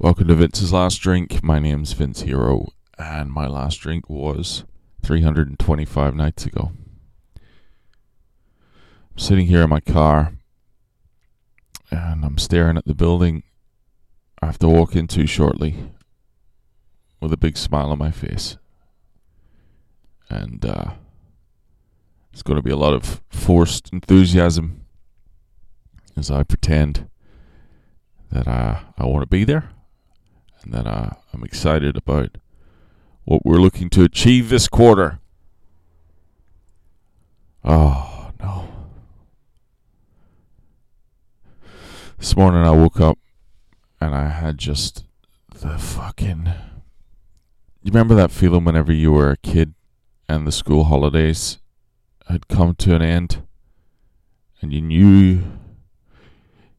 Welcome to Vince's Last Drink. My name's Vince Hero, and my last drink was 325 nights ago. I'm sitting here in my car, and I'm staring at the building I have to walk into shortly with a big smile on my face. And uh, it's going to be a lot of forced enthusiasm as I pretend that uh, I want to be there and that I'm excited about what we're looking to achieve this quarter. Oh, no. This morning I woke up and I had just the fucking. You remember that feeling whenever you were a kid and the school holidays had come to an end and you knew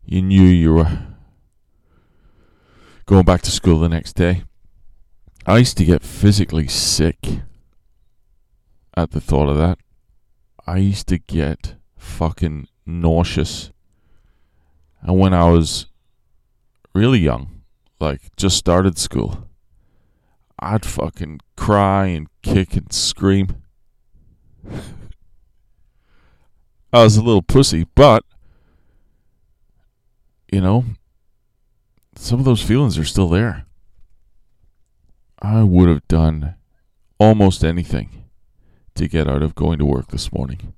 you knew you were going back to school the next day. I used to get physically sick at the thought of that. I used to get fucking nauseous. And when I was really young, like just started school, I'd fucking cry and kick and scream. I was a little pussy, but you know, some of those feelings are still there. I would have done almost anything to get out of going to work this morning.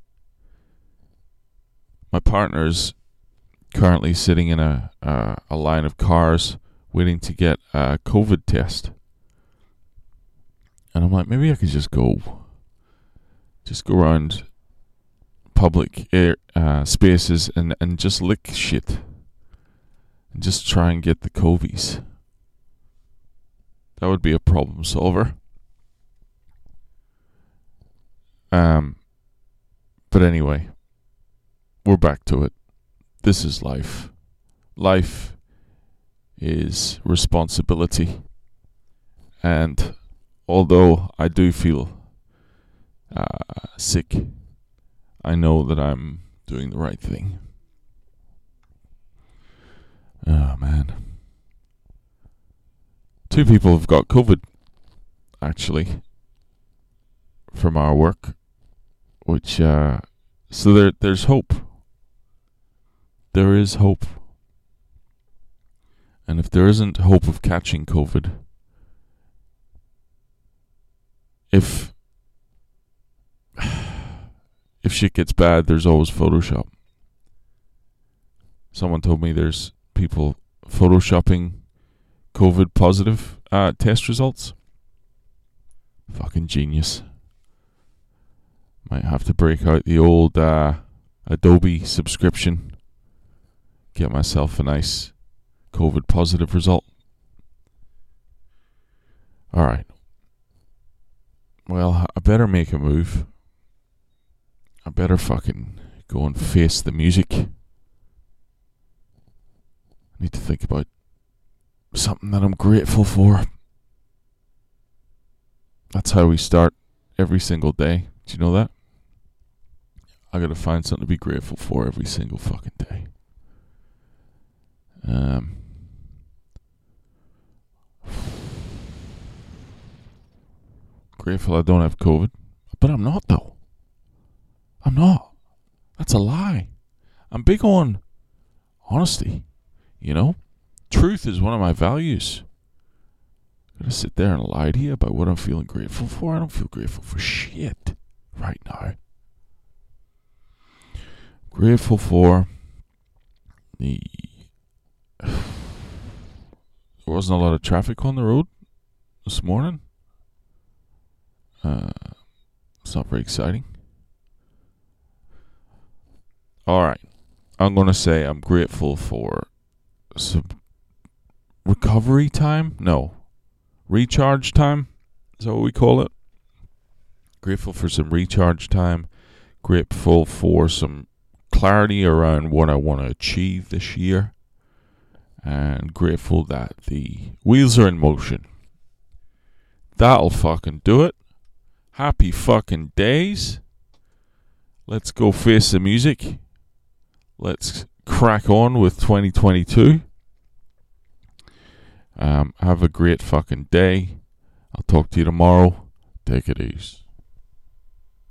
My partner's currently sitting in a uh, a line of cars waiting to get a COVID test, and I'm like, maybe I could just go, just go around public air uh, spaces and and just lick shit and just try and get the Covies. That would be a problem solver. Um, but anyway, we're back to it. This is life. Life is responsibility. And although I do feel uh, sick, I know that I'm doing the right thing. Oh man. Two people have got COVID actually from our work. Which uh so there there's hope. There is hope. And if there isn't hope of catching COVID, if if shit gets bad, there's always Photoshop. Someone told me there's people photoshopping COVID positive uh, test results. Fucking genius. Might have to break out the old uh, Adobe subscription. Get myself a nice COVID positive result. Alright. Well, I better make a move. I better fucking go and face the music need to think about something that I'm grateful for. That's how we start every single day. Do you know that? I gotta find something to be grateful for every single fucking day. Um, grateful I don't have COVID, but I'm not though. I'm not. That's a lie. I'm big on honesty. You know, truth is one of my values. I'm gonna sit there and lie to you about what I'm feeling grateful for. I don't feel grateful for shit right now. Grateful for the. There wasn't a lot of traffic on the road this morning. Uh, it's not very exciting. All right. I'm going to say I'm grateful for recovery time? No. Recharge time? Is that what we call it? Grateful for some recharge time. Grateful for some clarity around what I want to achieve this year. And grateful that the wheels are in motion. That'll fucking do it. Happy fucking days. Let's go face the music. Let's crack on with 2022. Um, have a great fucking day. I'll talk to you tomorrow. Take it easy.